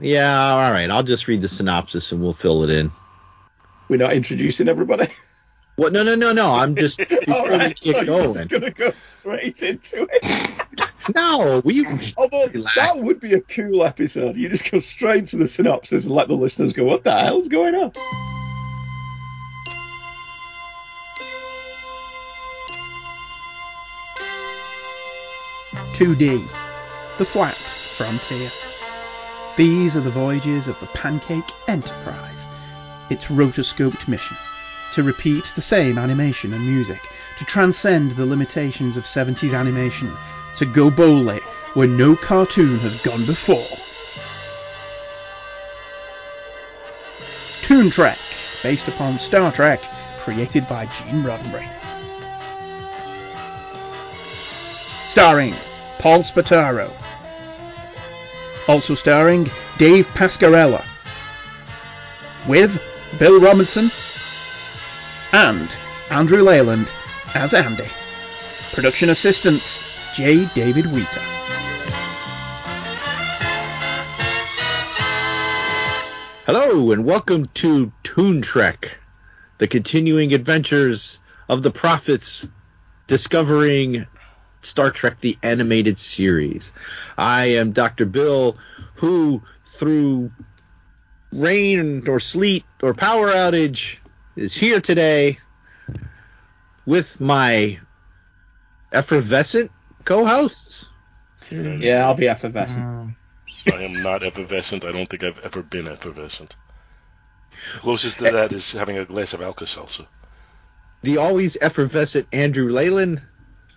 Yeah, all right. I'll just read the synopsis and we'll fill it in. We're not introducing everybody. What? No, no, no, no. I'm just before All we right, so get going. just gonna go straight into it. No, we. Although Relax. that would be a cool episode. You just go straight to the synopsis and let the listeners go, "What the hell's going on?" 2D, the flat frontier. These are the voyages of the Pancake Enterprise. Its rotoscoped mission to repeat the same animation and music, to transcend the limitations of 70s animation, to go boldly where no cartoon has gone before. Toon Trek, based upon Star Trek, created by Gene Roddenberry. Starring Paul Spataro. Also starring Dave Pascarella. With Bill Robinson and Andrew Leyland as Andy. Production assistants J. David Wheater. Hello and welcome to Toon Trek, the continuing adventures of the prophets discovering Star Trek the animated series. I am Dr. Bill, who through rain or sleet or power outage is here today with my effervescent co-hosts. Yeah, I'll be effervescent. Um, I am not effervescent. I don't think I've ever been effervescent. Closest to that is having a glass of Alka-Seltzer. The always effervescent Andrew Leyland.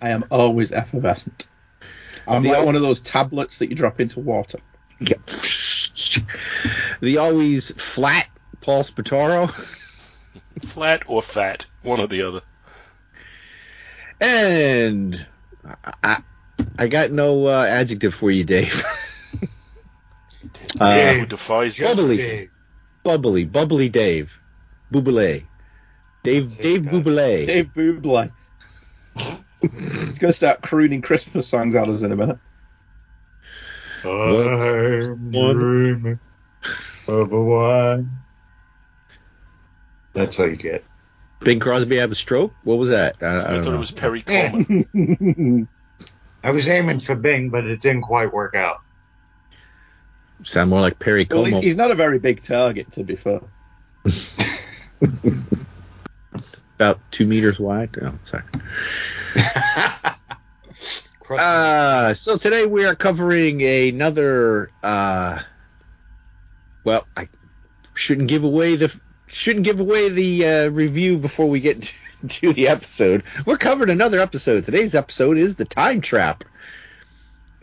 I am always effervescent. I'm like one of those tablets that you drop into water. Yeah. The always flat Paul Spataro. Flat or fat, one or the other. And I, I got no uh, adjective for you, Dave. Uh, Dave, who defies Just Bubbly. Dave. bubbly, bubbly Dave. Bubbly. Dave, Dave guys. Bubbly. Dave Bublé. He's going to start crooning Christmas songs at us in a minute. I'm dreaming of a wine. That's how you get. Bing Crosby have a stroke? What was that? I, I I, thought know. it was Perry Como. I was aiming for Bing, but it didn't quite work out. Sound more like Perry well, Como. he's, he's not a very big target, to be fair. About two meters wide. Oh, sorry. Uh, so today we are covering another. Uh, well, I shouldn't give away the shouldn't give away the uh, review before we get to the episode. We're covering another episode. Today's episode is the Time Trap.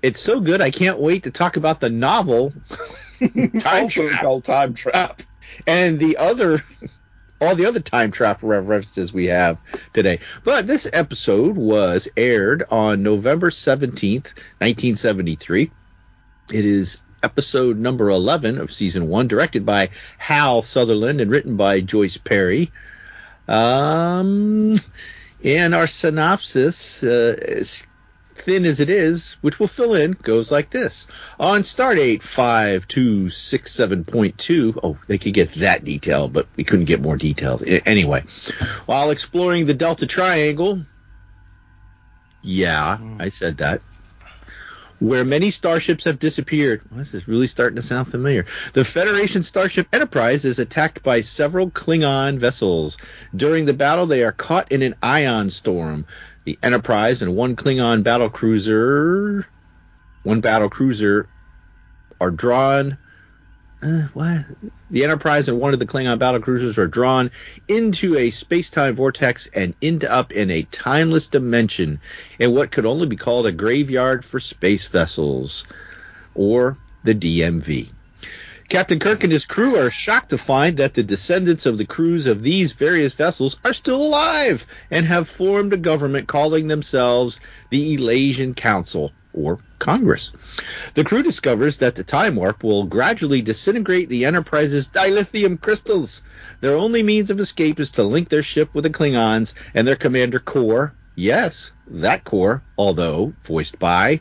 It's so good, I can't wait to talk about the novel Time also Trap called Time Trap. and the other all the other time trap references we have today. But this episode was aired on November 17th, 1973. It is episode number 11 of season 1 directed by Hal Sutherland and written by Joyce Perry. Um and our synopsis uh, is thin as it is, which we'll fill in, goes like this. On Stardate 5267.2, oh, they could get that detail, but we couldn't get more details. Anyway, while exploring the Delta Triangle, yeah, hmm. I said that, where many starships have disappeared. Well, this is really starting to sound familiar. The Federation Starship Enterprise is attacked by several Klingon vessels. During the battle, they are caught in an ion storm. The Enterprise and one Klingon battle cruiser, one battle cruiser, are drawn. Uh, what? The Enterprise and one of the Klingon battle cruisers are drawn into a space-time vortex and end up in a timeless dimension in what could only be called a graveyard for space vessels, or the DMV. Captain Kirk and his crew are shocked to find that the descendants of the crews of these various vessels are still alive and have formed a government calling themselves the Elysian Council or Congress. The crew discovers that the time warp will gradually disintegrate the Enterprise's dilithium crystals. Their only means of escape is to link their ship with the Klingons and their commander Kor. Yes, that Kor, although voiced by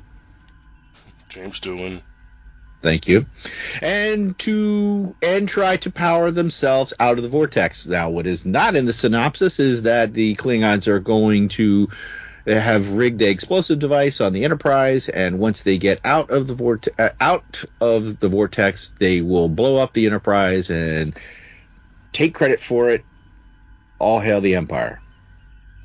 James Doohan. Thank you. And to and try to power themselves out of the vortex. Now, what is not in the synopsis is that the Klingons are going to have rigged a explosive device on the Enterprise, and once they get out of the vorte- uh, out of the vortex, they will blow up the Enterprise and take credit for it. All hail the Empire.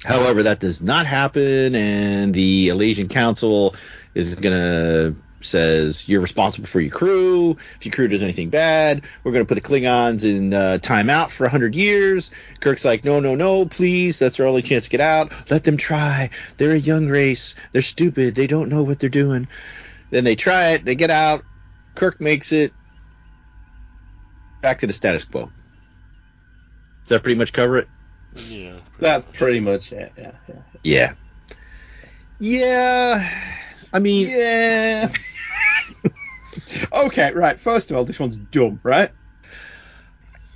However, that does not happen, and the Elysian Council is gonna says you're responsible for your crew. If your crew does anything bad, we're gonna put the Klingons in uh, timeout for hundred years. Kirk's like, no, no, no, please. That's our only chance to get out. Let them try. They're a young race. They're stupid. They don't know what they're doing. Then they try it. They get out. Kirk makes it. Back to the status quo. Does that pretty much cover it? Yeah. That's pretty much it. Yeah. yeah. Yeah. Yeah. I mean, Yeah. okay, right. First of all, this one's dumb, right?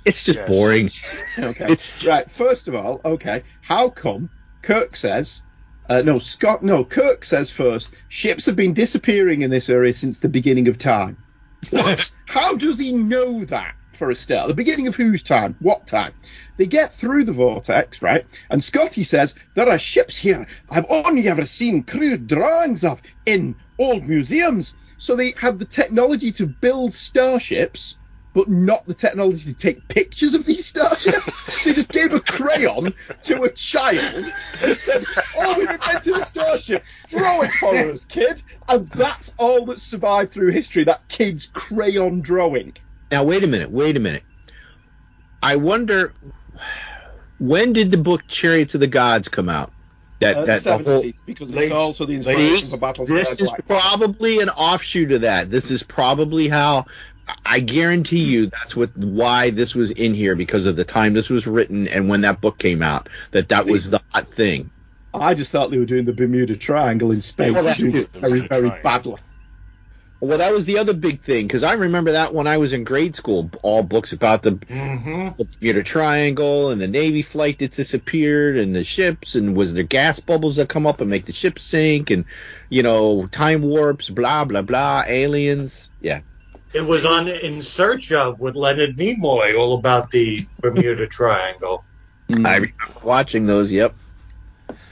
it's just Yes. boring. Okay. It's- right. First of all, okay. How come Kirk says? Uh, no, Scott. No, Kirk says first. Ships have been disappearing in this area since the beginning of time. What? How does he know that? For a start, the beginning of whose time? What time? They get through the vortex, right? And Scotty says there are ships here I've only ever seen crude drawings of in old museums. So they had the technology to build starships, but not the technology to take pictures of these starships. they just gave a crayon to a child and said, "Oh, we've invented a starship. Draw it for us, kid." And that's all that survived through history. That kid's crayon drawing. Now wait a minute, wait a minute. I wonder when did the book Chariots of the Gods come out? That Uh, that the whole 70s, because late- also the late- inspiration for Battlestar this is Galactica. probably an offshoot of that. This is probably how I guarantee you that's what why this was in here because of the time this was written and when that book came out. That that was the hot thing. I just thought they were doing the Bermuda Triangle in space. Well, that doing too. it very, very badly. Well, that was the other big thing because I remember that when I was in grade school, all books about the Mm-hmm. the Bermuda Triangle and the Navy flight that disappeared and the ships and was there gas bubbles that come up and make the ship sink and you know time warps blah blah blah aliens yeah It was on In Search of with Leonard Nimoy, all about the Bermuda Triangle. I remember watching those yep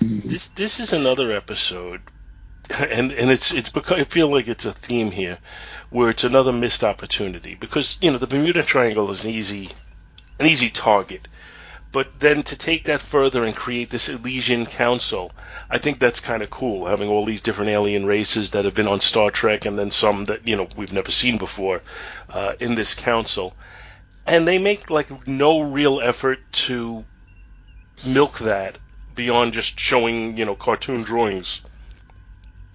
This this is another episode, and and it's it's because I feel like it's a theme here, where it's another missed opportunity because you know the Bermuda Triangle is an easy, an easy target, but then to take that further and create this Elysian Council, I think that's kind of cool. Having all these different alien races that have been on Star Trek, and then some that you know we've never seen before, uh, in this council, and they make like no real effort to milk that beyond just showing, you know, cartoon drawings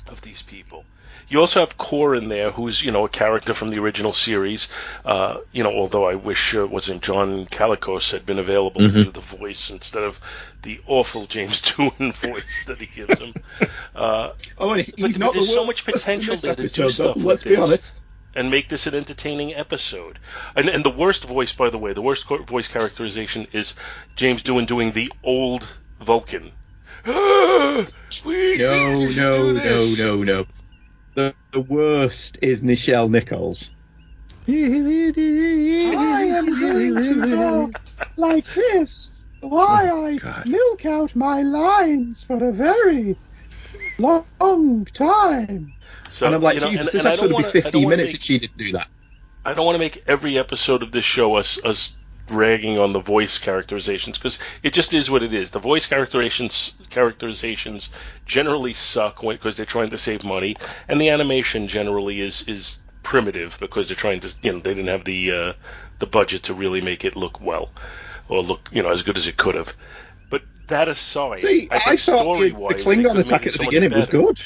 of these people. You also have Kor in there, who's you know a character from the original series. Uh, you know, although I wish uh, wasn't John Colicos had been available to do the voice instead of the awful James Doohan voice that he gives him. Uh, Oh, and But- he's but there's the so much potential there to do stuff though, with Let's be this. honest. and make this an entertaining episode. And, and the worst voice, by the way, the worst voice characterization is James Doohan doing the old Vulcan. Ah, we No, did no, no, no, no. The, the worst is Nichelle Nichols. I am going to go like this while I God. milk out my lines for a very long time. So, and I'm like, you know, Jesus, and- this and I episode don't would be wanna- I 50 don't wanna minutes make- if she didn't do that. I don't want to make every episode of this show us us ragging on the voice characterizations because it just is what it is. The voice characterizations characterizations generally suck because they're trying to save money, and the animation generally is is primitive because they're trying to you know they didn't have the uh, the budget to really make it look well or look you know as good as it could have. But that aside, See, I, I, thought the, the Klingon attack at the so beginning was good.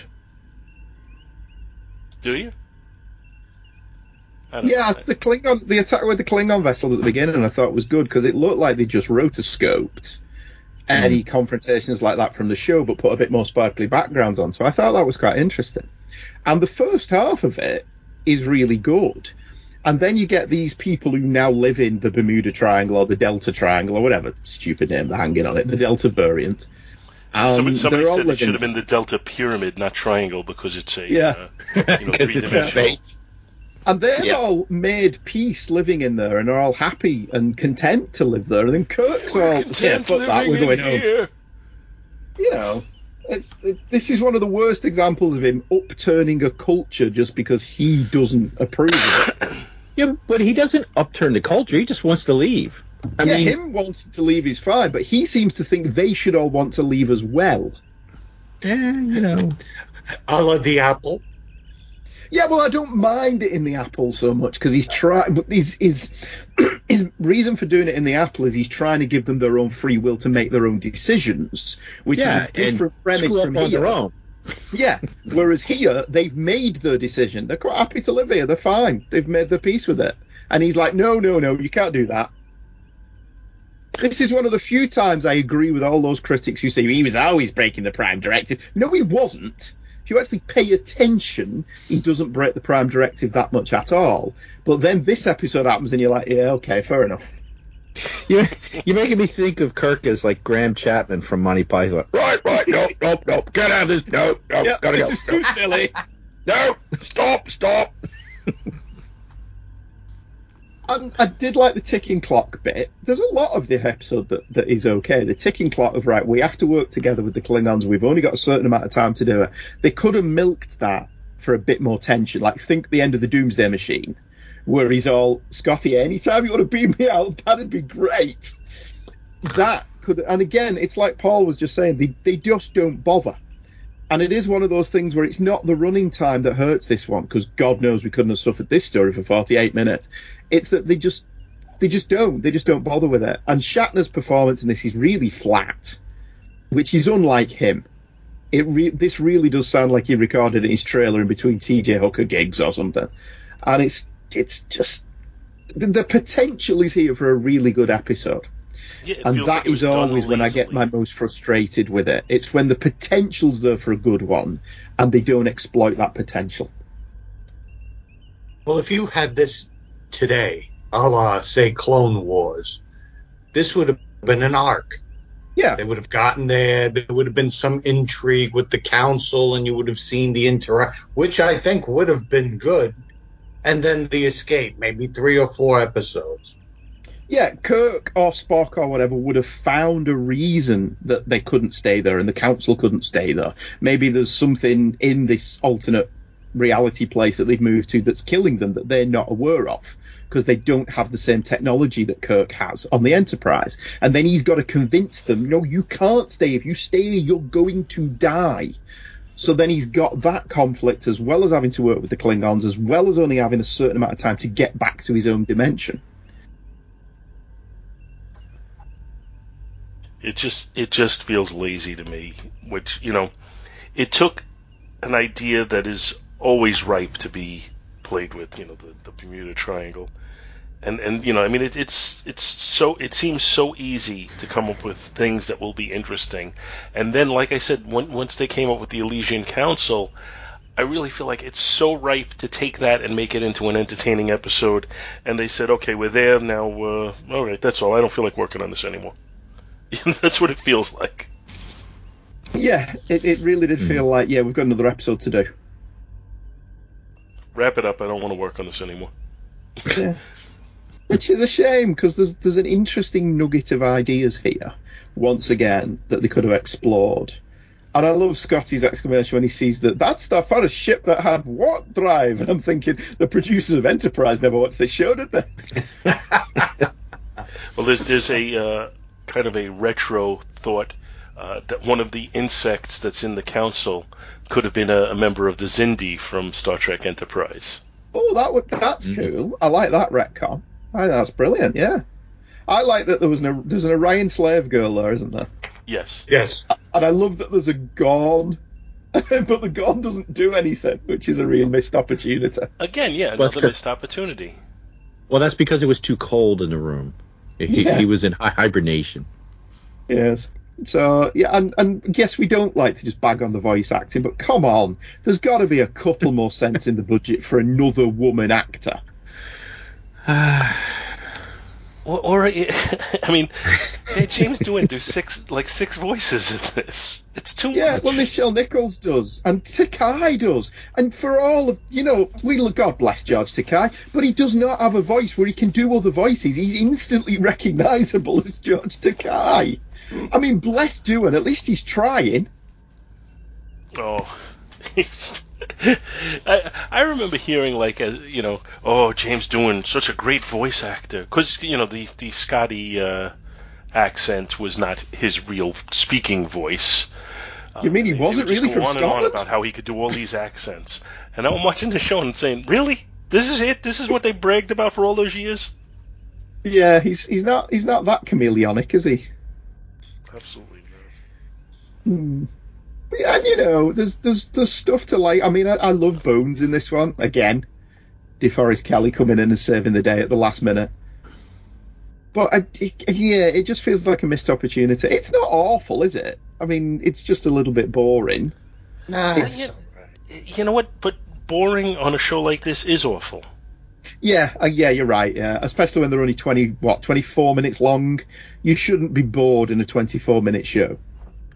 Do you? Yeah, know. the Klingon, the attack with the Klingon vessels at the beginning, I thought was good because it looked like they just rotoscoped any confrontations like that from the show, but put a bit more sparkly backgrounds on. So I thought that was quite interesting. And the first half of it is really good. And then you get these people who now live in the Bermuda Triangle or the Delta Triangle or whatever stupid name they're hanging on it, the Delta variant. Um, somebody somebody they're all said it should have been the Delta Pyramid, not triangle, because it's a Yeah. uh, you know, Because it's in three-dimensional. Space. And they've Yeah. all made peace living in there and are all happy and content to live there. And then Kirk's all, yeah, Content fuck that, we're going in home. here. You know, it's it, this is one of the worst examples of him upturning a culture just because he doesn't approve of it. Yeah, but he doesn't upturn the culture. He just wants to leave. I yeah, mean, him wanting to leave is fine, but he seems to think they should all want to leave as well. eh, you know, I love the apple. Yeah, well, I don't mind it in the apple so much because he's trying. But his his his reason for doing it in the apple is he's trying to give them their own free will to make their own decisions, which yeah, is a different premise from on here. own. Yeah, whereas here they've made their decision. They're quite happy to live here. They're fine. They've made their peace with it. And he's like, no, no, no, you can't do that. This is one of the few times I agree with all those critics who say he was always breaking the Prime Directive. No, he wasn't. If you actually pay attention, he doesn't break the Prime Directive that much at all. But then this episode happens, and you're like, yeah, okay, fair enough. You're, you're making me think of Kirk as like Graham Chapman from Monty Python. Right, right, nope, nope, nope. Get out of this. Nope, nope. Yeah, gotta this go. is too silly. No, stop, stop. I, I did like the ticking clock bit. There's a lot of the episode that, that is okay. The ticking clock of right, we have to work together with the Klingons. We've only got a certain amount of time to do it. They could have milked that for a bit more tension. Like think the end of the Doomsday Machine, where he's all Scotty. Anytime you want to beam me out, that'd be great. That could, and again, it's like Paul was just saying. They they just don't bother. And it is one of those things where it's not the running time that hurts this one, because God knows we couldn't have suffered this story for 48 minutes. It's that they just they just don't they just don't bother with it. And Shatner's performance in this is really flat, which is unlike him. It re- this really does sound like he recorded in his trailer in between T.J. Hooker gigs or something, and it's it's just the, the potential is here for a really good episode Yeah, and feels that like it is was done always when I get my most frustrated with it. It's when the potential's there for a good one, and they don't exploit that potential. Well, if you had this today, a la, say, Clone Wars, this would have been an arc. Yeah, They would have gotten there. There would have been some intrigue with the council, and you would have seen the interact, which I think would have been good. And then the escape, maybe three or four episodes. Yeah. Kirk or Spock or whatever would have found a reason that they couldn't stay there, and the council couldn't stay there. Maybe there's something in this alternate reality place that they've moved to that's killing them that they're not aware of. Because they don't have the same technology that Kirk has on the Enterprise. And then he's got to convince them, no, you can't stay. If you stay, you're going to die. So then he's got that conflict as well as having to work with the Klingons, as well as only having a certain amount of time to get back to his own dimension. It just it just feels lazy to me. Which you know, it took an idea that is always ripe to be played with. You know, the, the Bermuda Triangle, and and you know, I mean, it, it's it's so it seems so easy to come up with things that will be interesting, and then like I said, when, once they came up with the Elysian Council. I really feel like it's so ripe to take that and make it into an entertaining episode. And they said, okay, we're there now. Uh, all right, that's all. I don't feel like working on this anymore. That's what it feels like. Yeah, it, it really did feel like, yeah, we've got another episode to do. Wrap it up. I don't want to work on this anymore. Yeah. Which is a shame because there's there's an interesting nugget of ideas here, once again, that they could have explored. And I love Scotty's exclamation when he sees that that stuff on a ship that had what drive. And I'm thinking the producers of Enterprise never watched this show, did they? Well, there's there's a uh, kind of a retro thought uh, that one of the insects that's in the council could have been a, a member of the Xindi from Star Trek Enterprise. Oh, that would that's cool. I like that retcon. I that's brilliant. Yeah, I like that there was an there's an Orion slave girl there, isn't there? Yes. Yes. And I love that there's a Gorn, but the Gorn doesn't do anything, which is a real missed opportunity. Again, yeah, Well, it's another good. missed opportunity. Well, that's because it was too cold in the room. He, Yeah. he was in hibernation. Yes. So yeah, and and yes, we don't like to just bag on the voice acting, but come on, there's got to be a couple more cents in the budget for another woman actor. Or, or I mean, Hey, James Doohan do six like six voices in this. It's too Yeah, much. well, Nichelle Nichols does, and Takei does, and for all of you know, we God bless George Takei, but he does not have a voice where he can do other voices. He's instantly recognisable as George Takei. I mean, bless Doohan, at least he's trying. Oh, he's. I I remember hearing like a, you know oh James Doohan such a great voice actor because you know the the Scotty uh, accent was not his real speaking voice. You mean he they- wasn't just really go from on and on Scotland? about how he could do all these accents, and I'm watching the show and saying really this is it this is what they bragged about for all those years. Yeah, he's he's not he's not that chameleonic, is he? Absolutely not. Hmm. And you know, there's there's there's stuff to like. I mean, I, I love Bones in this one again. DeForest Kelley coming in and saving the day at the last minute. But I, it, yeah, it just feels like a missed opportunity. It's not awful, is it? I mean, it's just a little bit boring. Nah, you, you know what? But boring on a show like this is awful. Yeah, uh, yeah, you're right. Yeah, especially when they're only twenty what twenty four minutes long. You shouldn't be bored in a twenty four minute show.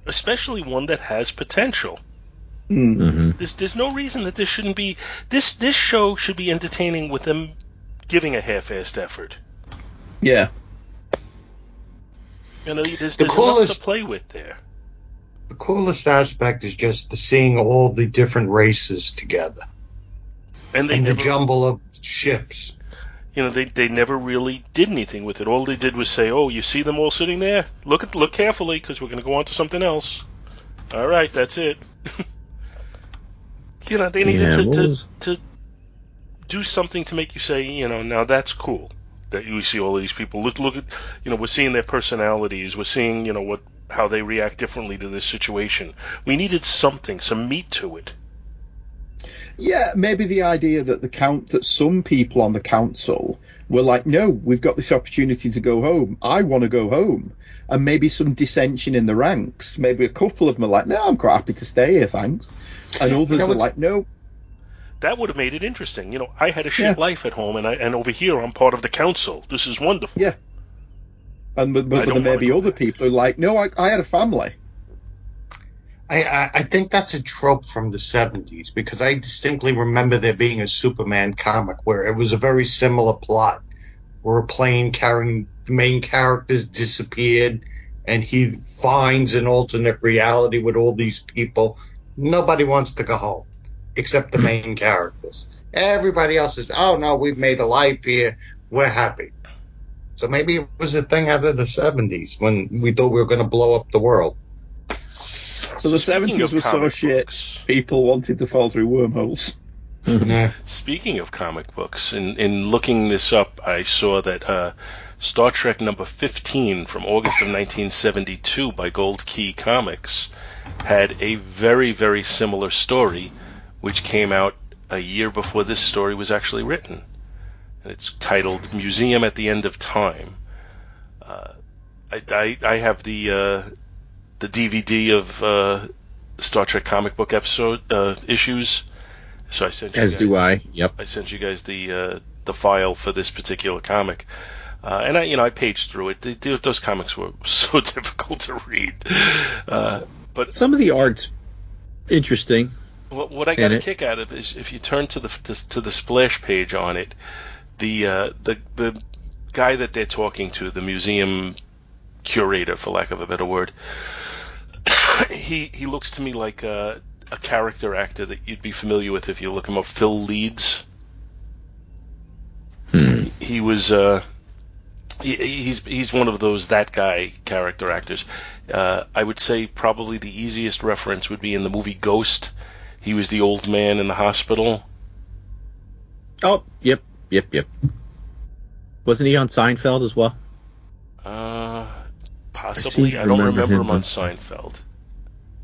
especially one that has potential. Hmm. hmm There's there's no reason that this shouldn't be this this show should be entertaining with them giving a half-assed effort. Yeah, You know, there's, The there's enough coolest- to play with there. the coolest aspect is just the seeing all the different races together And they and the jumble of ships. you know, they they never really did anything with it. All they did was say, "Oh, you see them all sitting there? Look at look carefully because we're going to go on to something else." All right, that's it. you know, they needed Yeah, to, to to do something to make you say, you know, now that's cool that you see all of these people. Let's look at, you know, we're seeing their personalities. We're seeing, you know, what how they react differently to this situation. We needed something, some meat to it. yeah. Maybe the idea that the count that some people on the council were like, no, we've got this opportunity to go home. I want to go home. And maybe some dissension in the ranks. Maybe a couple of them are like, no, I'm quite happy to stay here, thanks. And others are like, no, That would have made it interesting. You know, I had a shit Yeah. life at home, and I and over here I'm part of the council. This is wonderful. Yeah. and but, I but there may be other back. people who are like, no, I, I had a family. I, I, I think that's a trope from the 70s because I distinctly remember there being a Superman comic where it was a very similar plot where a plane carrying the main characters disappeared and he finds an alternate reality with all these people. Nobody wants to go home except the main characters. Everybody else is, oh no, we've made a life here. We're happy. So maybe it was a thing out of the 70s when we thought we were going to blow up the world. So the Speaking 70s were so comic shit, books. people wanted to fall through wormholes. Yeah. Speaking of comic books, in, in looking this up, I saw that uh, Star Trek number 15 from August of 1972 by Gold Key Comics had a very, very similar story, which came out a year before this story was actually written. And it's titled Museum at the End of Time. Uh, I, I, I have the uh, the DVD of uh, Star Trek comic book episode uh, issues. So I sent you As guys, do I. Yep. I sent you guys the uh, the file for this particular comic, uh, and I you know I paged through it. They, they- those comics were so difficult to read, uh, but Some of the art's interesting. What, what I got a kick out of is if you turn to the to, to the splash page on it, the uh, the the guy that they're talking to, the museum curator, for lack of a better word, he he looks to me like a, a character actor that you'd be familiar with if you look him up, Phil Leeds. Hmm. He was uh, he, he's he's one of those that guy character actors. Uh, I would say probably the easiest reference would be in the movie Ghost. He was the old man in the hospital. Oh, yep, yep, yep. Wasn't he on Seinfeld as well? Uh, possibly. seem I, don't remember remember him on- Seinfeld.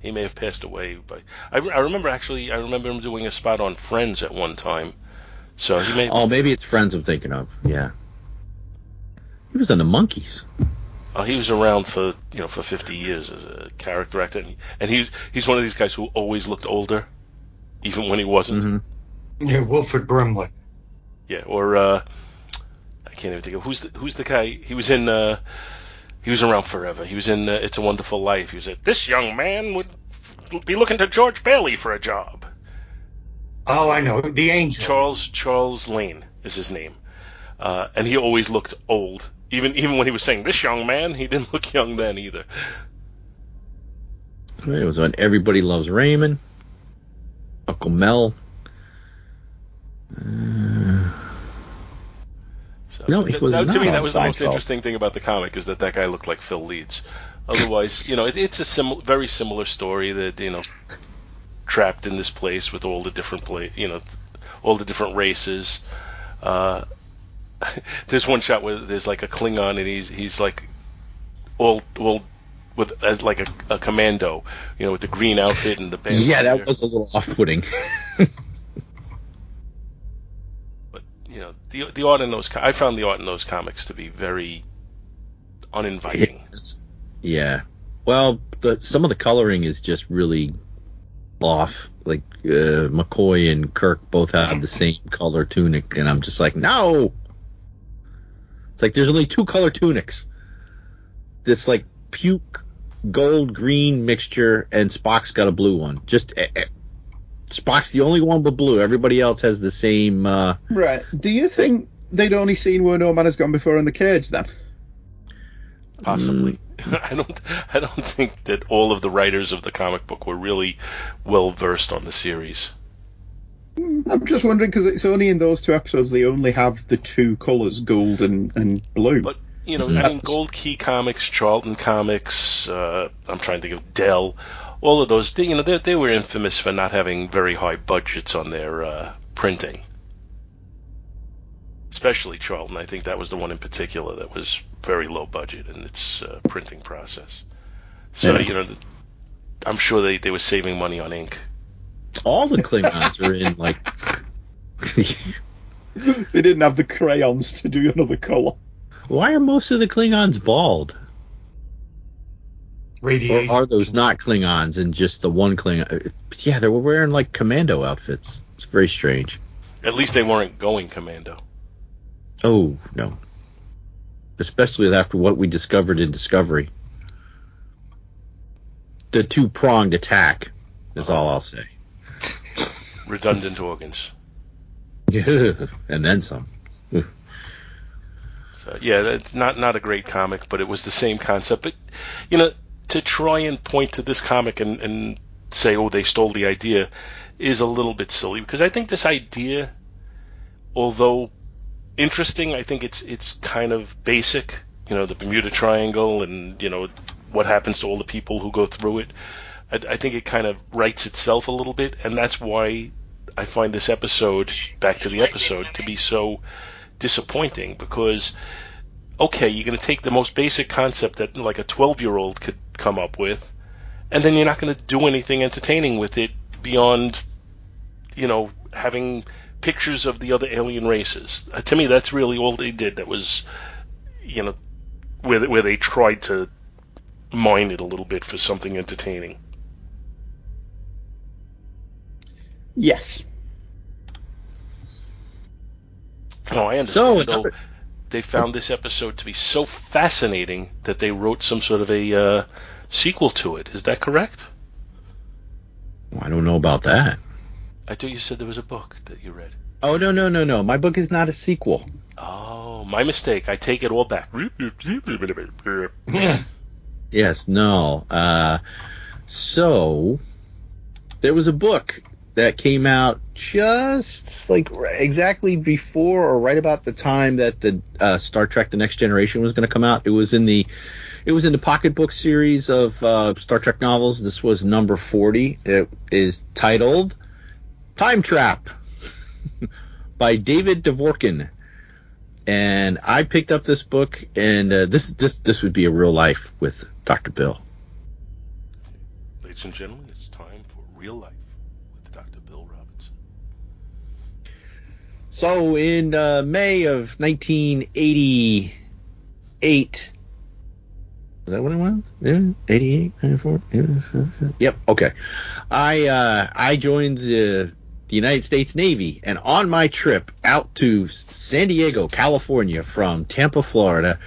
He may have passed away, but I, I remember actually. I remember him doing a spot on Friends at one time. So he may. Oh, maybe it's Friends I'm thinking of. Yeah. He was on the Monkees. Oh, he was around for you know for 50 years as a character actor, and, and he's he's one of these guys who always looked older, even when he wasn't. hmm Yeah, Wilford Brimley. Yeah, or uh, I can't even think of who's the who's the guy. He was in uh, he was around forever. He was in uh, It's a Wonderful Life. He was at this young man would f- be looking to George Bailey for a job. Oh, I know the angel. Charles Charles Lane is his name, uh, and he always looked old. Even even when he was saying this young man, he didn't look young then either. It was on Everybody Loves Raymond. Uncle Mel. Uh, So, No, he was that- to me, that was the most interesting thing about the comic is that that guy looked like Phil Leeds. Otherwise, you know, it, it's a sim- very similar story that you know, trapped in this place with all the different pla- you know, all the different races. Uh, there's one shot where there's like a Klingon and he's he's like all all with as like a, a commando, you know, with the green outfit and the band. yeah, that was a little off-putting. But you know, the the art in those I found the art in those comics to be very uninviting. Yeah. Well, the, some of the coloring is just really off. Like uh, McCoy and Kirk both have the same color tunic, and I'm just like, no. It's like there's only two color tunics. This like puke gold green mixture, and Spock's got a blue one. Just eh, eh. Spock's the only one with blue. Everybody else has the same. Uh, Right. Do you think they'd only seen Where No Man Has Gone Before in the cage then? Possibly. Mm. I don't. I don't think that all of the writers of the comic book were really well versed on the series. I'm just wondering because it's only in those two episodes they only have the two colours, gold and, and blue. But you know. I mean, Gold Key Comics, Charlton Comics. Uh, I'm trying to think of Dell. All of those, they, you know, they, they were infamous for not having very high budgets on their uh, printing. Especially Charlton. I think that was the one in particular that was very low budget in its uh, printing process. So Yeah. you know, the, I'm sure they, they were saving money on ink. all the Klingons are in like. they didn't have the crayons to do another colour. Why are most of the Klingons bald? Or Radiation. are those not Klingons and just the one Klingon? uh, Yeah, they were wearing like commando outfits. It's very strange. At least they weren't going commando. Oh no, especially after what we discovered in Discovery. The two pronged attack is all I'll say. Redundant organs. Yeah, and then some. So yeah, it's not not a great comic, but it was the same concept. But you know, to try and point to this comic and, and say, oh, they stole the idea, is a little bit silly because I think this idea, although interesting, I think it's it's kind of basic. You know, the Bermuda Triangle and you know what happens to all the people who go through it. I, I think it kind of writes itself a little bit, and that's why I find this episode, back to the episode, to be so disappointing because okay, you're going to take the most basic concept that like a 12 year old could come up with, and then you're not going to do anything entertaining with it beyond, you know, having pictures of the other alien races. Uh, to me, that's really all they did. That was, you know, where where they tried to mine it a little bit for something entertaining. Yes. No, I understand. another- they found this episode to be so fascinating that they wrote some sort of a uh, sequel to it. Is that correct? I don't know about that. I thought you said there was a book that you read. Oh no no no no! My book is not a sequel. Oh, my mistake. I take it all back. Yes, no. Uh, so there was a book that came out just like exactly before or right about the time that the uh, Star Trek: The Next Generation was going to come out. It was in the it was in the pocketbook series of uh, Star Trek novels. This was number forty. It is titled Time Trap by David Dvorkin and I picked up this book, and uh, this this this would be a real life with Dr. Bill. Ladies and gentlemen, it's time for real life with Dr. Bill Robinson. So in uh, May of 1988, is that what it was? Yeah, 88, 94. yeah, Yep. Okay. I uh, I joined the the United States Navy. And on my trip out to San Diego, California from Tampa, Florida,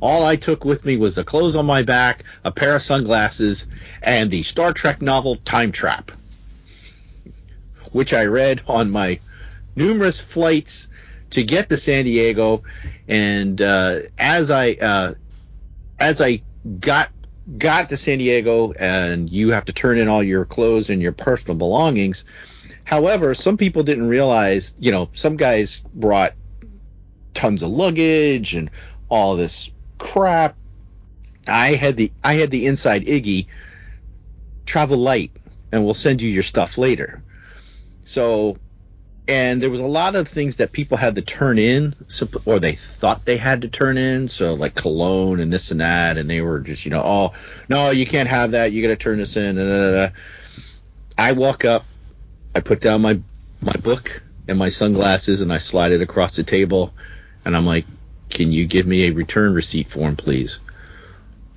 all I took with me was the clothes on my back, a pair of sunglasses, and the Star Trek novel Time Trap, which I read on my numerous flights to get to San Diego. And uh, as I uh, as I got got to San Diego, and you have to turn in all your clothes and your personal belongings. However, some people didn't realize, you know, some guys brought tons of luggage and all this crap. I had the I had the inside Iggy travel light and we'll send you your stuff later. So and there was a lot of things that people had to turn in or they thought they had to turn in. So like cologne and this and that and they were just you know oh no you can't have that. You got to turn this in. I walk up i put down my my book and my sunglasses and i slide it across the table and i'm like can you give me a return receipt form please?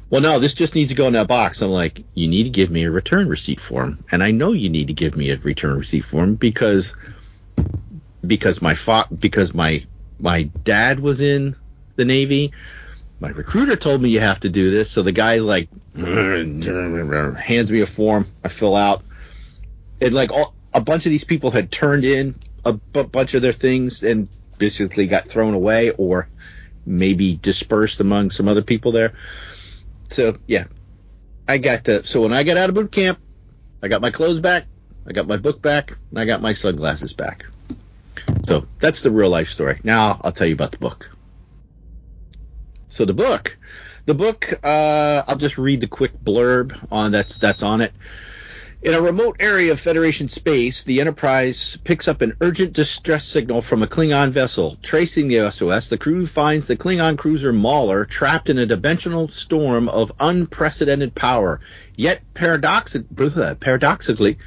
Well no this just needs to go in that box. I'm like you need to give me a return receipt form. And i know you need to give me a return receipt form because because my fa- because my my dad was in the Navy. My recruiter told me you have to do this, so the guy like hands me a form. I fill out. And like all, a bunch of these people had turned in a b- bunch of their things and basically got thrown away or maybe dispersed among some other people there. So yeah, I got to. So when I got out of boot camp, I got my clothes back, I got my book back, and I got my sunglasses back. So that's the real life story. Now I'll tell you about the book. So the book, the book, uh, I'll just read the quick blurb on that's that's on it. In a remote area of Federation space, the Enterprise picks up an urgent distress signal from a Klingon vessel. Tracing the SOS, the crew finds the Klingon cruiser Mauler trapped in a dimensional storm of unprecedented power. Yet paradoxically,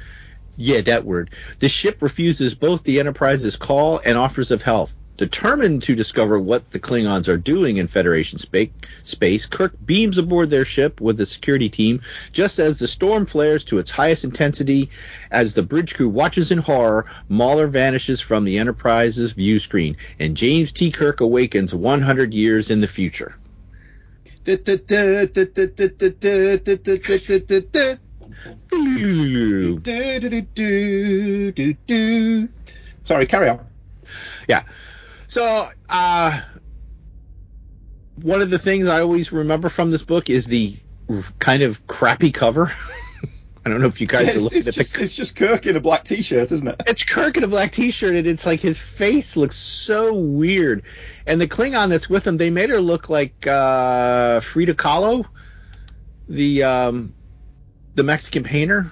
yeah, that word. The ship refuses both the Enterprise's call and offers of help. Determined to discover what the Klingons are doing in Federation space, Kirk beams aboard their ship with the security team just as the storm flares to its highest intensity. As the bridge crew watches in horror, Mauler vanishes from the Enterprise's view screen, and James T. Kirk awakens 100 years in the future. Sorry, carry on. Yeah. So, uh, one of the things I always remember from this book is the kind of crappy cover. I don't know if you guys Yeah, are looking at just, the. it's just Kirk in a black t-shirt, isn't it? It's Kirk in a black T-shirt, and it's like his face looks so weird. And the Klingon that's with him, they made her look like uh, Frida Kahlo, the um, the Mexican painter.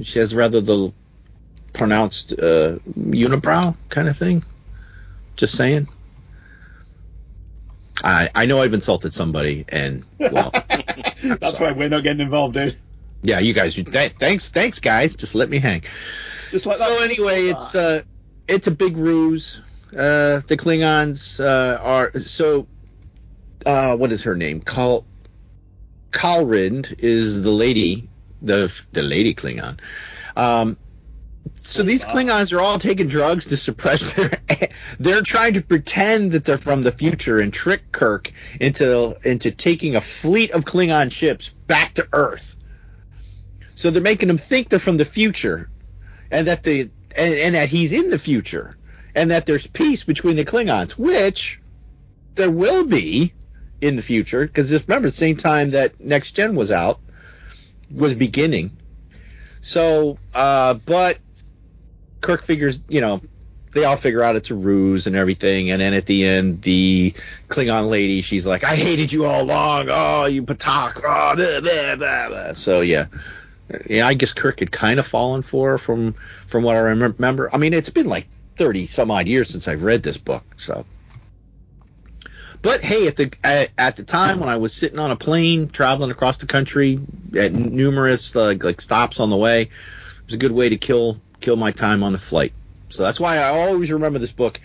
She has rather the pronounced uh, unibrow kind of thing. Just saying. I I know I've insulted somebody, and well, That's why we're not getting involved, dude. yeah, you guys. Th- thanks, thanks, guys. Just let me hang. Just like. So anyway, it's uh, it's a big ruse. Uh, the Klingons uh, are so. Uh, what is her name? Kal Kalrind is the lady, the the lady Klingon. Um, so these Klingons are all taking drugs to suppress their. They're trying to pretend that they're from the future and trick Kirk into into taking a fleet of Klingon ships back to Earth. So they're making him think they're from the future, and that the and, and that he's in the future, and that there's peace between the Klingons, which there will be in the future because just remember the same time that Next Gen was out was beginning. So, uh, but Kirk figures, you know, they all figure out it's a ruse and everything, and then at the end, the Klingon lady, she's like, "I hated you all along. Oh, you Patak. Oh, blah, blah, blah, blah." so yeah, yeah. I guess Kirk had kind of fallen for from from what I remember. I mean, it's been like thirty some odd years since I've read this book, so. But hey, at the at, at the time when I was sitting on a plane traveling across the country at numerous like stops on the way, it was a good way to kill kill my time on the flight. So that's why I always remember this book,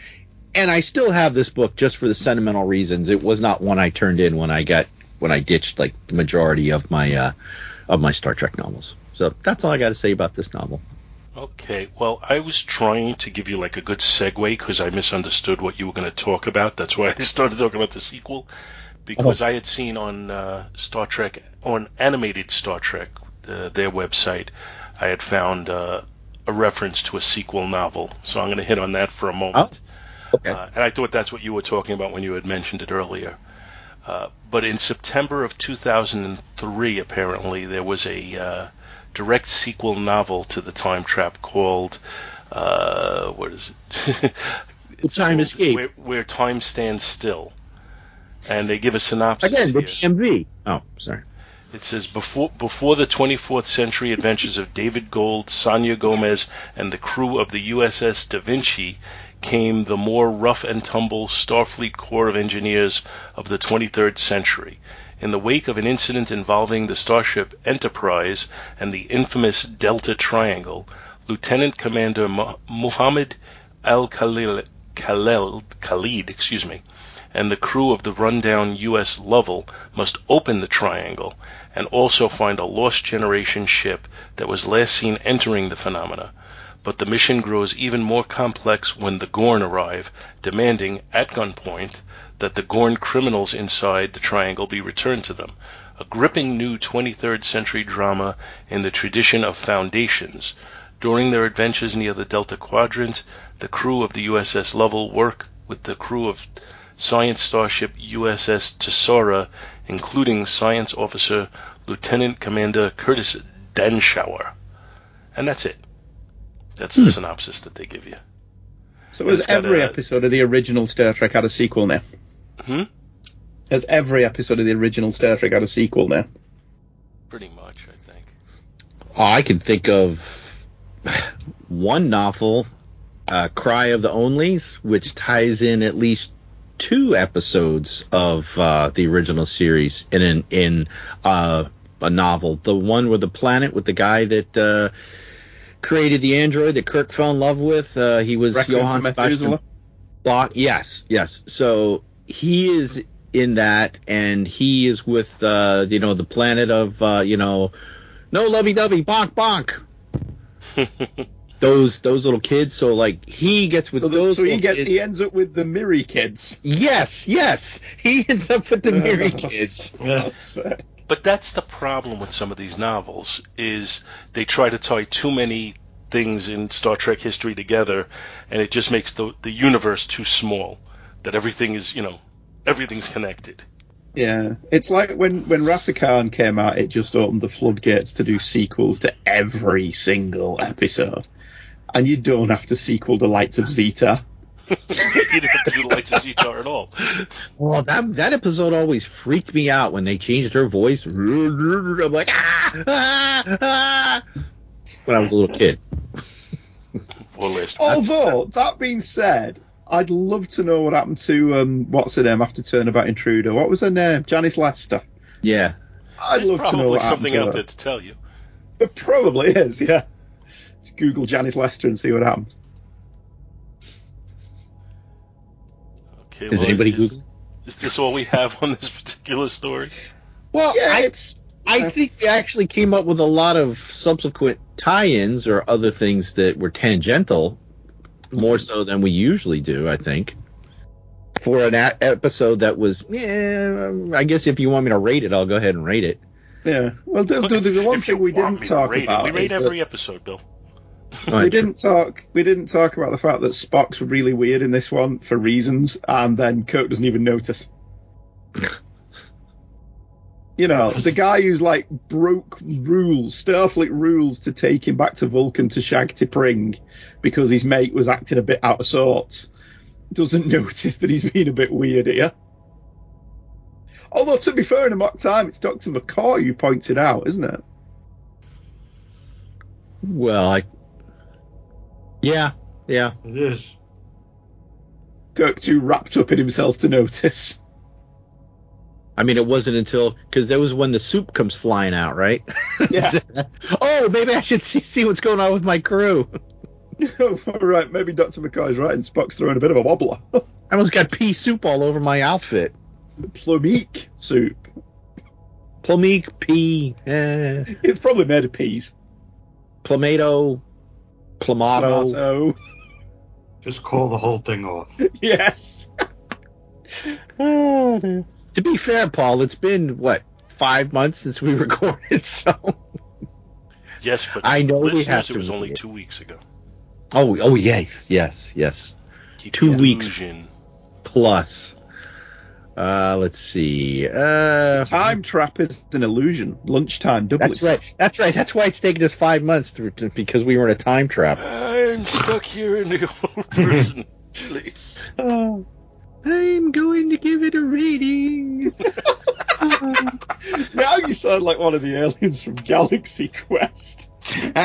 and I still have this book just for the sentimental reasons. It was not one I turned in when I got when I ditched like the majority of my uh, of my Star Trek novels. So that's all I got to say about this novel. Okay, well, I was trying to give you like a good segue because I misunderstood what you were going to talk about. That's why I started talking about the sequel because I had seen on uh, Star Trek, on animated Star Trek, uh, their website, I had found uh, a reference to a sequel novel. So I'm going to hit on that for a moment. Okay. Uh, and I thought that's what you were talking about when you had mentioned it earlier. Uh, but in September of 2003, apparently, there was a uh, direct sequel novel to the Time Trap called, uh, what is it? It's Time called Escape. Where, Where Time Stands Still. And they give a synopsis Again, the. DMV. Oh, sorry. It says before before the 24th century adventures of David Gold, Sonia Gomez, and the crew of the USS Da Vinci came the more rough and tumble Starfleet Corps of Engineers of the 23rd century. In the wake of an incident involving the starship Enterprise and the infamous Delta Triangle, Lieutenant Commander Muhammad Al Khalil, Khalid, excuse me, and the crew of the rundown U.S. Lovell must open the triangle and also find a lost generation ship that was last seen entering the phenomena. But the mission grows even more complex when the Gorn arrive, demanding, at gunpoint, that the Gorn criminals inside the triangle be returned to them. A gripping new 23rd century drama in the tradition of Foundations. During their adventures near the Delta Quadrant, the crew of the USS Lovell work with the crew of science starship USS Tesora, including science officer Lieutenant Commander Curtis Danshauer. And that's it. That's the hmm. synopsis that they give you. So has every a- episode of the original Star Trek had a sequel now? Hmm? Has every episode of the original Star Trek had a sequel now? Pretty much, I think. Oh, I can think of one novel, uh, Cry of the Onlies, which ties in at least two episodes of uh, the original series in an, in uh, a novel. The one with the planet with the guy that uh, created the android that Kirk fell in love with. Uh, he was Requiem Johann for Sebastian Bach. Yes, yes. So he is in that, and he is with uh, you know the planet of uh, you know no lovey dovey bonk bonk. Those those little kids. So like he gets with So, the, those. so he little gets kids. he ends up with the Miri kids. Yes, yes. He ends up with the Miri kids. But that's the problem with some of these novels is they try to tie too many things in Star Trek history together, and it just makes the the universe too small. That everything is, you know, everything's connected. yeah, it's like when when Wrath Khan came out, it just opened the floodgates to do sequels to every single episode, and you don't have to sequel the Lights of Zetar. you didn't have to do the Lights of Zetar at all. Well, that that episode always freaked me out when they changed her voice. I'm like, ah, ah, ah. When I was a little kid. Although that being said, I'd love to know what happened to um, what's her name after Turnabout Intruder. What was her name? Janice Lester. Yeah. I'd There's love to know probably what happened something to out her. there to tell you. It probably is, yeah. Just Google Janice Lester and see what happens. Okay, Is well, anybody is, Googling? is this all we have on this particular story? Well, Yeah, I, it's I think they actually came up with a lot of subsequent tie-ins or other things that were tangential, more so than we usually do. I think for an a- episode that was, yeah, I guess if you want me to rate it, I'll go ahead and rate it. yeah. Well, the, the, the one If thing we didn't talk rate it, about we rate is every that episode, Bill. we didn't talk we didn't talk about the fact that Spock's really weird in this one for reasons, and then Kirk doesn't even notice. You know, the guy who's like broke rules, Starfleet rules to take him back to Vulcan to shag T'Pring because his mate was acting a bit out of sorts, doesn't notice that he's been a bit weird here. Although, to be fair, in Amok time, it's Dr. McCoy who pointed out, isn't it? Well, I, yeah, yeah. It is. Kirk too wrapped up in himself to notice. I mean, it wasn't until because that was when the soup comes flying out, right? Yeah. oh, maybe I should see, see what's going on with my crew. right, maybe Dr. McCoy's right, and Spock's throwing a bit of a wobbler. I almost got pea soup all over my outfit. Plomeek soup. Plomeek, pea, eh, It's probably made of peas. plumato. Clamato. Tomato. Just call the whole thing off. yes. Oh, dear. To be fair, Paul, it's been what five months since we recorded, so Yes, but I know we have to it was only it. two weeks ago. oh oh yes yes yes Keep Two weeks. illusion. plus. Uh, let's see. Uh, Time trap is an illusion. Lunchtime double. That's right. That's right. That's why it's taken us five months to, to, because we were in a time trap. I'm stuck here in the old prison. Please. Oh, I'm going to give it a rating. Now you sound like one of the aliens from Galaxy Quest. All right,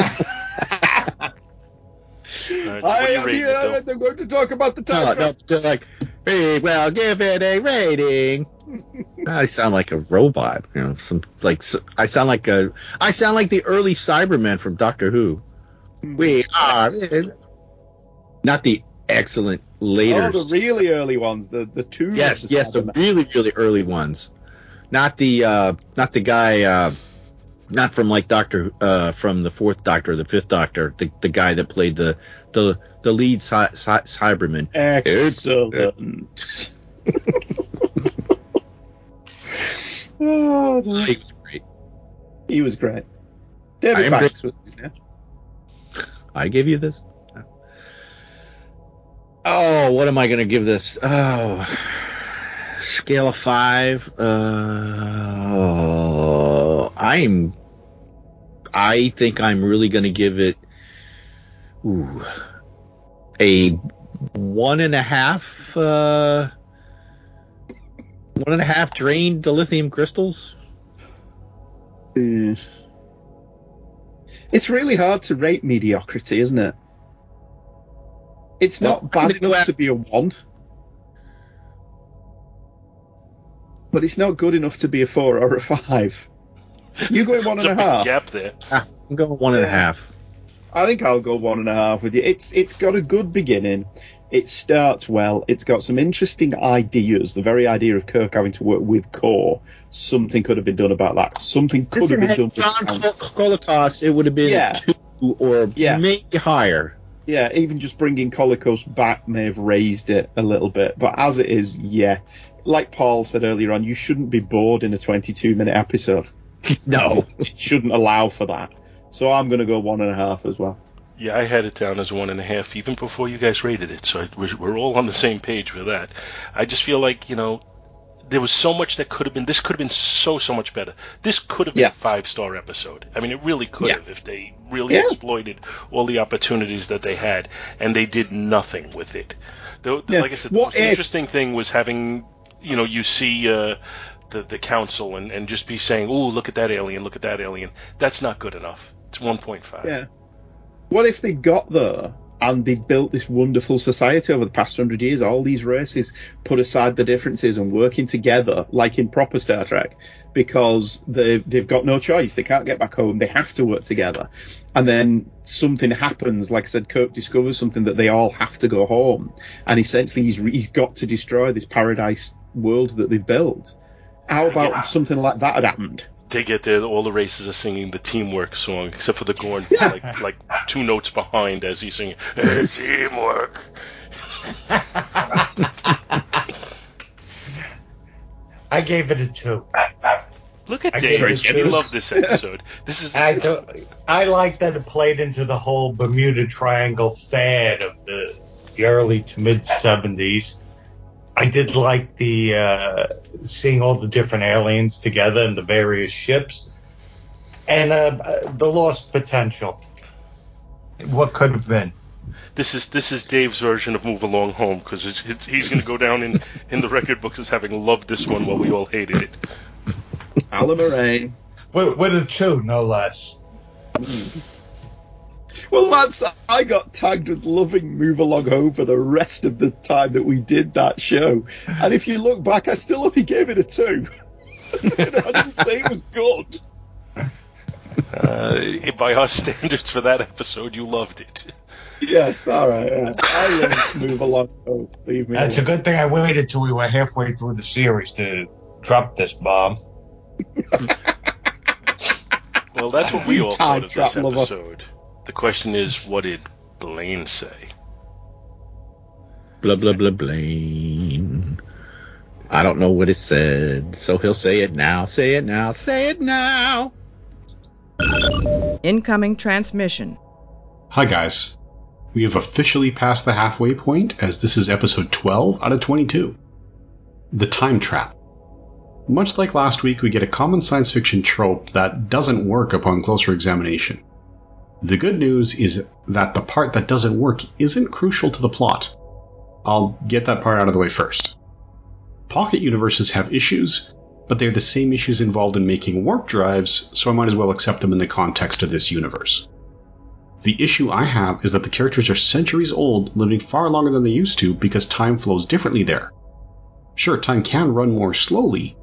I what are you am here and I'm going to talk about the time no, trap. no, they're like, hey, well, give it a rating. I sound like a robot, you know. Some like s- I sound like a I sound like the early Cybermen from Doctor Who. Hmm. We are not the excellent later. Oh, the really early ones, the the two. Yes, yes, the really, really early ones. Not the uh not the guy uh not from like Doctor uh from the fourth Doctor the fifth Doctor, the the guy that played the the the lead Cy- Cy- Cyberman. Excellent. oh. He was great. he was great. I David Banks was his name. I give you this. Oh, what am I gonna give this? Oh, scale of five. Uh, I'm. I think I'm really gonna give it. Ooh, a one and a half. Uh, one and a half drained lithium crystals. Yeah. It's really hard to rate mediocrity, isn't it? It's not I'm bad enough out- to be a one, but it's not good enough to be a four or a five. You going one There's and a a half? gap there. Ah, I'm going one and a half. I think I'll go one and a half with you. It's it's got a good beginning. It starts well. It's got some interesting ideas. The very idea of Kirk having to work with Kor, something could have been done about that. Something could If have it been done. with John sound. It would have been Yeah. two or Yeah. maybe higher. Yeah, even just bringing Colicos back may have raised it a little bit. But as it is, yeah. Like Paul said earlier on, you shouldn't be bored in a 22 minute episode. No. It shouldn't allow for that. So I'm going to go one and a half as well. Yeah, I had it down as one and a half even before you guys rated it, so I, we're, we're all on the same page for that. I just feel like you know there was so much that could have been. This could have been so so much better. This could have been Yes. a five star episode. I mean, it really could Yeah. have if they really Yeah. exploited all the opportunities that they had, and they did nothing with it. The, the- Yeah. Like I said, the What most if- interesting thing was having you know you see. Uh, the, the council and, and just be saying, "Oh, look at that alien! Look at that alien!" That's not good enough. It's 1.5. Yeah. What if they got there and they built this wonderful society over the past hundred years? All these races put aside the differences and working together, like in proper Star Trek, because they they've got no choice. They can't get back home. They have to work together. And then something happens. Like I said, Kirk discovers something that they all have to go home, and essentially he's he's got to destroy this paradise world that they've built. How about something like that had happened? They get there, all the races are singing the teamwork song, except for the Gorn, like like two notes behind as he's singing "Hey, teamwork. I gave it a two. Look at I Dave. gave it He loved this episode. This is I, th- I like that it played into the whole Bermuda Triangle fad of the, the early to mid 70s. I did like the uh, seeing all the different aliens together and the various ships, and uh, the lost potential. What could have been? this is this is Dave's version of Move Along Home because it's, it's, he's going to go down in in the record books as having loved this one while we all hated it. Alan Moraine. With, with a two, no less. Well, that's I got tagged with loving Move Along Home for the rest of the time that we did that show. And if you look back, I still only gave it a two. I didn't say it was good. Uh, by our standards for that episode, you loved it. Yes, all right. yeah. I love Move Along Home. Leave me. That's a good thing I waited till we were halfway through the series to drop this bomb. Well, that's what we all Time thought of this trap lover. Episode. The question is, what did Blaine say? Blah blah blah Blaine. I don't know what it said, so he'll say it now. Say it now. Say it now. Incoming transmission. Hi, guys. We have officially passed the halfway point as this is episode 12 out of 22. The Time Trap. Much like last week, we get a common science fiction trope that doesn't work upon closer examination. The good news is that the part that doesn't work isn't crucial to the plot. I'll get that part out of the way first. Pocket universes have issues, but they're the same issues involved in making warp drives, so I might as well accept them in the context of this universe. The issue I have is that the characters are centuries old, living far longer than they used to because time flows differently there. Sure, time can run more slowly,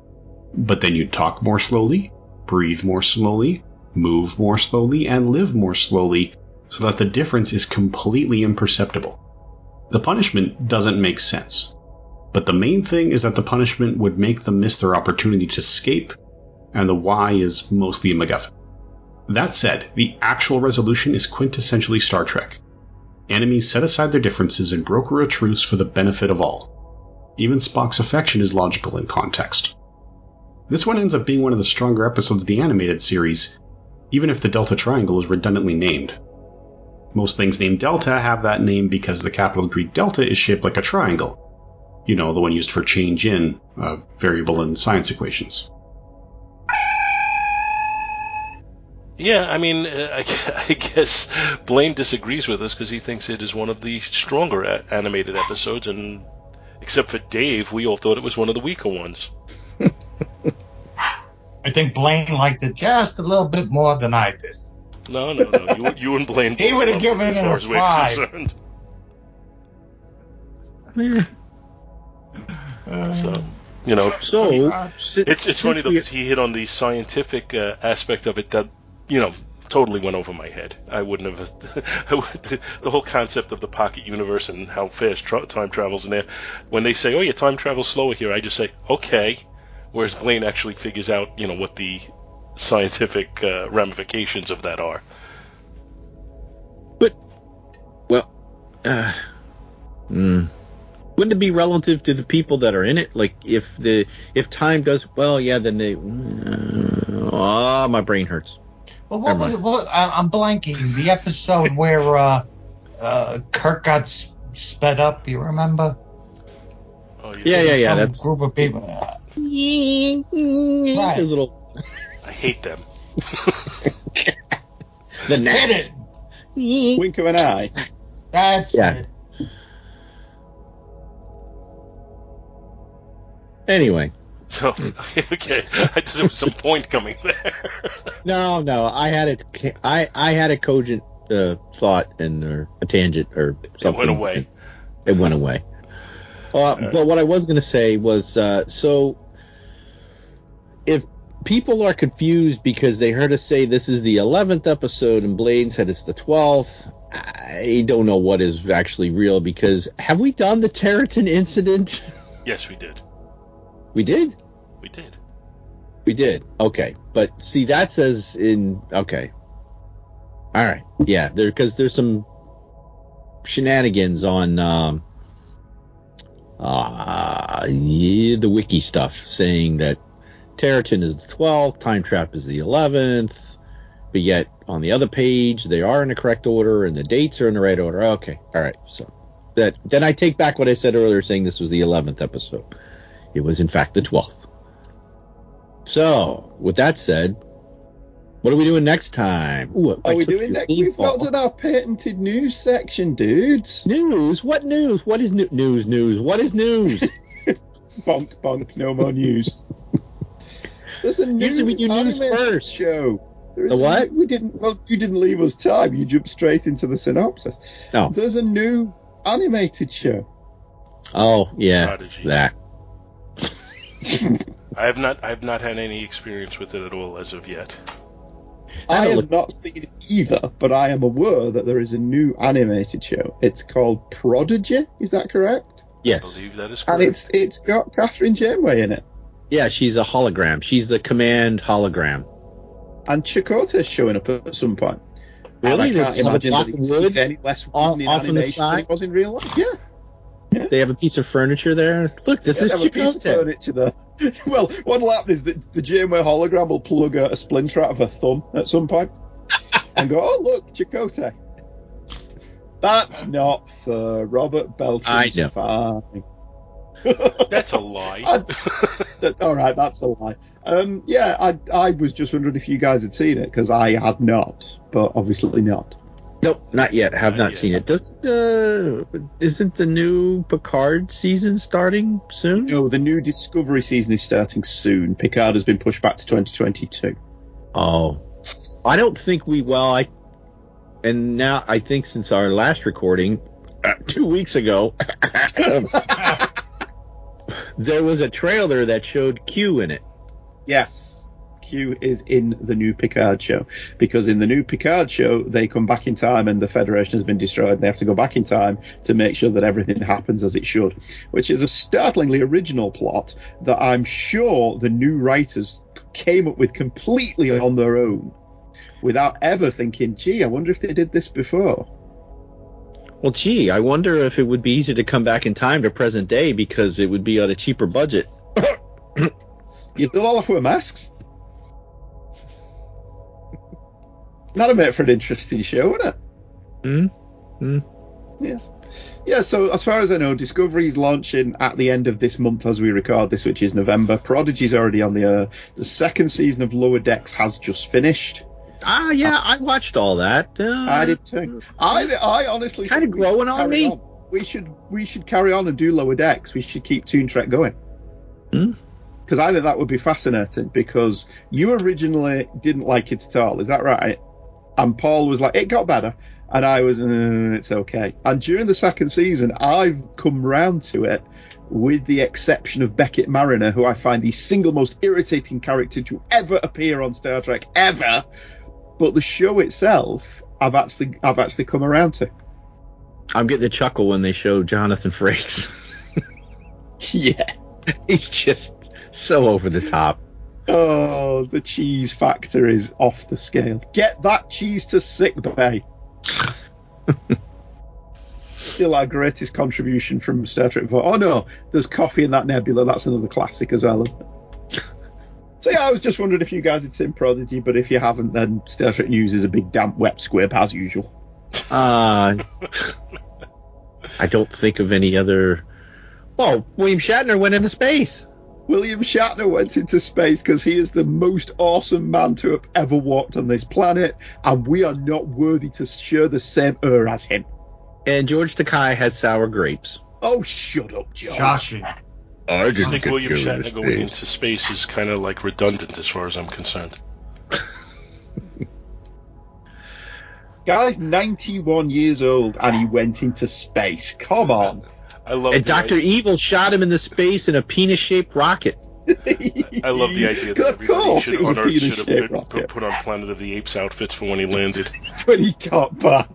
but then you'd talk more slowly, breathe more slowly, move more slowly, and live more slowly, so that the difference is completely imperceptible. The punishment doesn't make sense. But the main thing is that the punishment would make them miss their opportunity to escape, and the why is mostly a MacGuffin. That said, the actual resolution is quintessentially Star Trek. Enemies set aside their differences and broker a truce for the benefit of all. Even Spock's affection is logical in context. This one ends up being one of the stronger episodes of the animated series, even if the Delta Triangle is redundantly named. Most things named Delta have that name because the capital Greek delta is shaped like a triangle, you know, the one used for change in a variable in science equations. Yeah, I mean, uh, I, guess Blaine disagrees with us because he thinks it is one of the stronger animated episodes, and except for Dave, we all thought it was one of the weaker ones. I think Blaine liked it just a little bit more than I did. No, no, no. You, you and Blaine. He would have given it a as five. So, you know, So It's it's funny though because he hit on the scientific uh, aspect of it that you know totally went over my head. I wouldn't have would, the whole concept of the pocket universe and how fast tra- time travels in there. When they say, "Oh, yeah, time travels slower here," I just say, "Okay," whereas Blaine actually figures out you know what the scientific uh, ramifications of that are. But, well, uh, mm, wouldn't it be relative to the people that are in it? Like, if the if time does well, yeah, then they. Uh, oh, my brain hurts. Well, what Never was it? What, I, I'm blanking. The episode where uh, uh, Kirk got s- sped up. You remember? Oh, you Yeah, yeah, yeah. Some That's group of people. Right. Those little I hate them. the hit gnats. it. Wink of an eye. That's Yeah. it. Anyway, So okay, I thought there was some point coming there. no, no, I had it. I I had a cogent uh, thought and or a tangent or something. It went away. It went away. Uh, But what I was going to say was, uh, so if people are confused because they heard us say this is the 11th episode and Blaine said it's the 12th, I don't know what is actually real because have we done the Terratin incident? yes, we did. we did. We did. We did. Okay. But see, that says in. Okay. All right. Yeah. There, because there's some shenanigans on. Um, uh, yeah, the wiki stuff saying that Terratin is the 12th, Time Trap is the 11th, but yet on the other page they are in the correct order and the dates are in the right order. Okay. All right. So that then I take back what I said earlier, saying this was the 11th episode. It was in fact the 12th. So, with that said, what are we doing next time? Ooh, I Are we doing next? We've done our patented news section, dudes. news. What news? What is new- news? News. What is news? Bonk, bonk, no more news. There's a new Usually we do news animated first. show. The what? new- we didn't. Well, you didn't leave us time. You jumped straight into the synopsis. No. There's a new animated show. oh yeah, Prodigy. that. I have not I have not had any experience with it at all as of yet. I don't have look- not seen it either, but I am aware that there is a new animated show. It's called Prodigy. Is that correct? Yes, I Yes. believe that is correct. And it's it's got Kathryn Janeway in it, Yeah, she's a hologram. She's the command hologram. and Chakotay's showing up at some point. Really? And I can't imagine that it's, any less off- in off on the side? it was in real life. Yeah. They have a piece of furniture there. Look, this Yeah, is a piece of Chakotay. furniture there. well, what'll happen is that the Janeway hologram will plug a, a splinter out of her thumb at some point and go, "Oh look, Chakotay." That's not for Robert Beltran's I know. fine. That's a lie. I- That- all right, that's a lie. Um, yeah, I I was just wondering if you guys had seen it because I had not, but obviously not. Nope, not yet. Have Not not yet. seen it. Doesn't uh, isn't the new Picard season starting soon? No, the new Discovery season is starting soon. Picard has been pushed back to 2022. Oh, I don't think we. Well, I and now I think since our last recording uh, two weeks ago, there was a trailer that showed Q in it. Yes. Q is in the new Picard show because in the new Picard show they come back in time and the Federation has been destroyed and they have to go back in time to make sure that everything happens as it should, which is a startlingly original plot that I'm sure the new writers came up with completely on their own without ever thinking, gee, I wonder if they did this before. Well, gee, I wonder if it would be easier to come back in time to present day because it would be on a cheaper budget. You still all have to wear masks. That'd make for an interesting show, wouldn't it? Hmm? Hmm. Yes. Yeah, so as far as I know, Discovery's launching at the end of this month as we record this, which is November. Prodigy's already on the air. The second season of Lower Decks has just finished. Ah, yeah, I watched all that. Uh, I did too. I, I honestly It's kinda think we should growing on me. on. We should we should carry on and do Lower Decks. We should keep Toon Trek going. Hmm? Because I think that would be fascinating. Because you originally didn't like it at all, is that right? And Paul was like, it got better, and I was, mm, it's okay. And during the second season, I've come round to it, with the exception of Beckett Mariner, who I find the single most irritating character to ever appear on Star Trek ever. But the show itself, I've actually, I've actually come around to. I'm getting a chuckle when they show Jonathan Frakes. Yeah. He's just so over the top. Oh, the cheese factor is off the scale. Get that cheese to sick bay. Still our greatest contribution from Star Trek 4. Oh no, there's coffee in that nebula. That's another classic as well, isn't it? So yeah, I was just wondering if you guys had seen Prodigy, but if you haven't, then Star Trek News is a big damp wet squib as usual. Uh, I don't think of any other. Well, William Shatner went into space. William Shatner went into space because he is the most awesome man to have ever walked on this planet, and we are not worthy to share the same air as him. And George Takei had sour grapes. Oh, shut up, John. Shocking. I I think William Shatner going into space is kind of like redundant as far as I'm concerned. Guy's 91 years old and he went into space. Come on. I love And Doctor idea- Evil shot him in the space in a penis-shaped rocket. I love the idea that of everybody should, was on a Earth should have put, rocket put, put on Planet of the Apes outfits for when he landed. when he got back.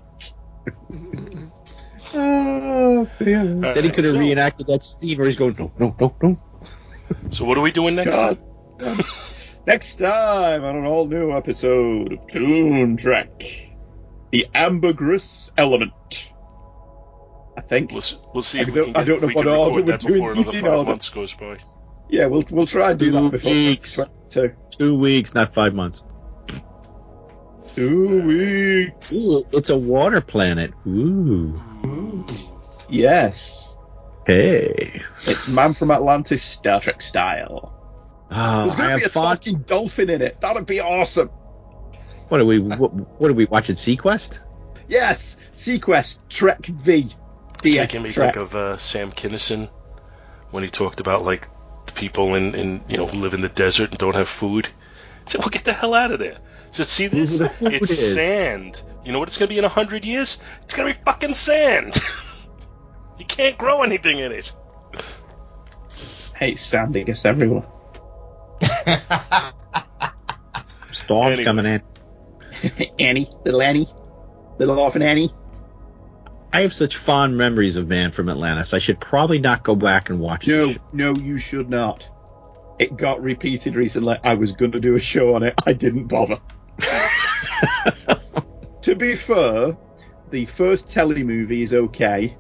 Ah, oh, dear. Then he Alright, could have so, reenacted that scene where he's going, no, no, no, no. So what are we doing next God. time? Next time on an all new episode of Toon Trek The Ambergris Element. I think. We'll, s- we'll see I if we don't- can I don't if know we what can order record we're that doing before these another in five order. months goes by. Yeah, we'll we'll try and do Two that before weeks. 22. Two weeks, not five months. Two weeks. Ooh, it's a water planet. Ooh. Yes. Hey. It's Man from Atlantis Star Trek style. Oh, There's going to have be a fought. talking dolphin in it. That'd be awesome. What are we? What, what are we watching? seaQuest? Yes. seaQuest Trek V. It's DS making me Trek. think of uh, Sam Kinison when he talked about like the people in, in you know who live in the desert and don't have food. He said, "Well, get the hell out of there." He said, "See this? It's is." sand. You know what it's gonna be in a hundred years? It's gonna be fucking sand. you can't grow anything in it." Hate sand, I guess, everywhere. Storms Anyway. coming in. Annie. Little Annie. Little orphan Annie. I have such fond memories of Man from Atlantis. I should probably not go back and watch it. No, no, you should not. It got repeated recently. I was going to do a show on it. I didn't bother. to be fair, the first telly movie is okay,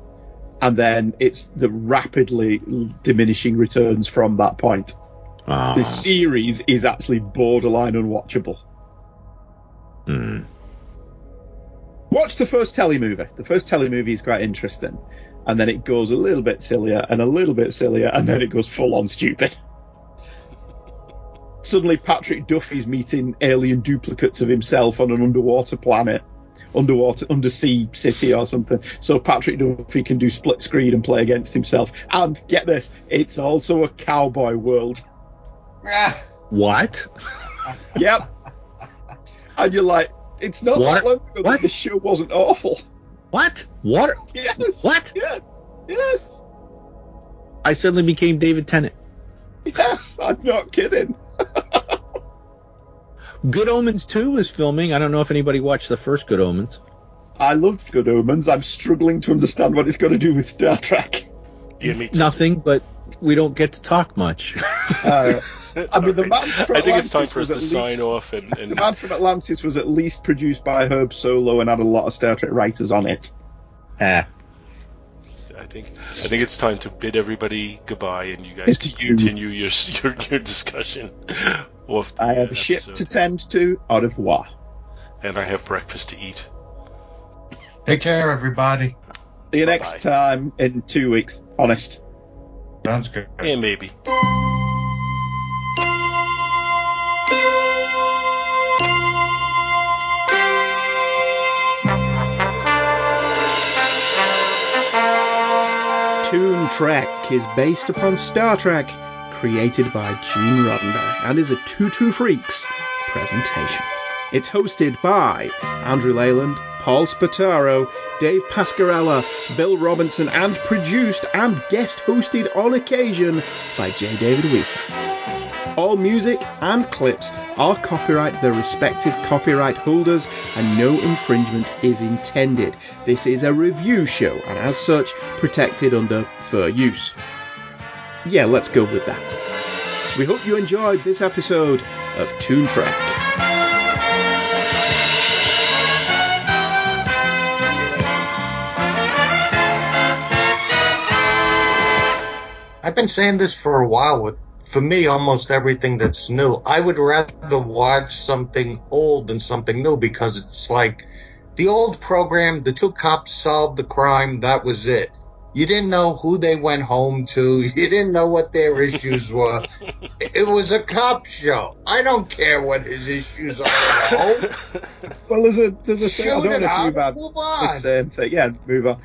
and then it's the rapidly diminishing returns from that point. Ah. The series is actually borderline unwatchable. Hmm. Watch the first telly movie. The first telly movie is quite interesting, and then it goes a little bit sillier and a little bit sillier, and then it goes full on stupid. Suddenly, Patrick Duffy's meeting alien duplicates of himself on an underwater planet, underwater undersea city or something. So Patrick Duffy can do split screen and play against himself. And get this, it's also a cowboy world. Ah, What? Yep. and you're like, it's not What? that long ago What? that this show wasn't awful. What? What? Yes. What? Yes. Yes. I suddenly became David Tennant. Yes. I'm not kidding. Good Omens 2 is filming. I don't know if anybody watched the first Good Omens. I loved Good Omens. I'm struggling to understand what it's got to do with Star Trek. Yeah, me too. Nothing, but we don't get to talk much. Uh, I mean, the man from I think it's time Atlantis for us was to at least- sign off and, The Man from Atlantis was at least produced by Herb Solow and had a lot of Star Trek writers on it. ah. I think I think it's time to bid everybody goodbye and you guys It's can you. continue your your, your discussion. Off the I have a ship to tend to. Au revoir. and I have breakfast to eat. take care, everybody. See you next Bye-bye. time in two weeks. Honest. Sounds good. Yeah, maybe. Trek is based upon Star Trek, created by Gene Roddenberry, and is a Two True Freaks presentation. It's hosted by Andrew Leyland, Paul Spataro, Dave Pascarella, Bill Robinson, and produced and guest hosted on occasion by J. David Wheaton. All music and clips are copyright the respective copyright holders and no infringement is intended. This is a review show and as such protected under fair use. Yeah, let's go with that. We hope you enjoyed this episode of Toon. I've been saying this for a while with for me almost everything that's new. I would rather watch something old than something new because it's like the old program, the two cops solved the crime, that was it. You didn't know who they went home to. You didn't know what their issues were. It was a cop show. I don't care what his issues are at home. Well, there's a there's a thing. I Shoot don't it know if out you've had and move the on. same thing. Yeah, move on.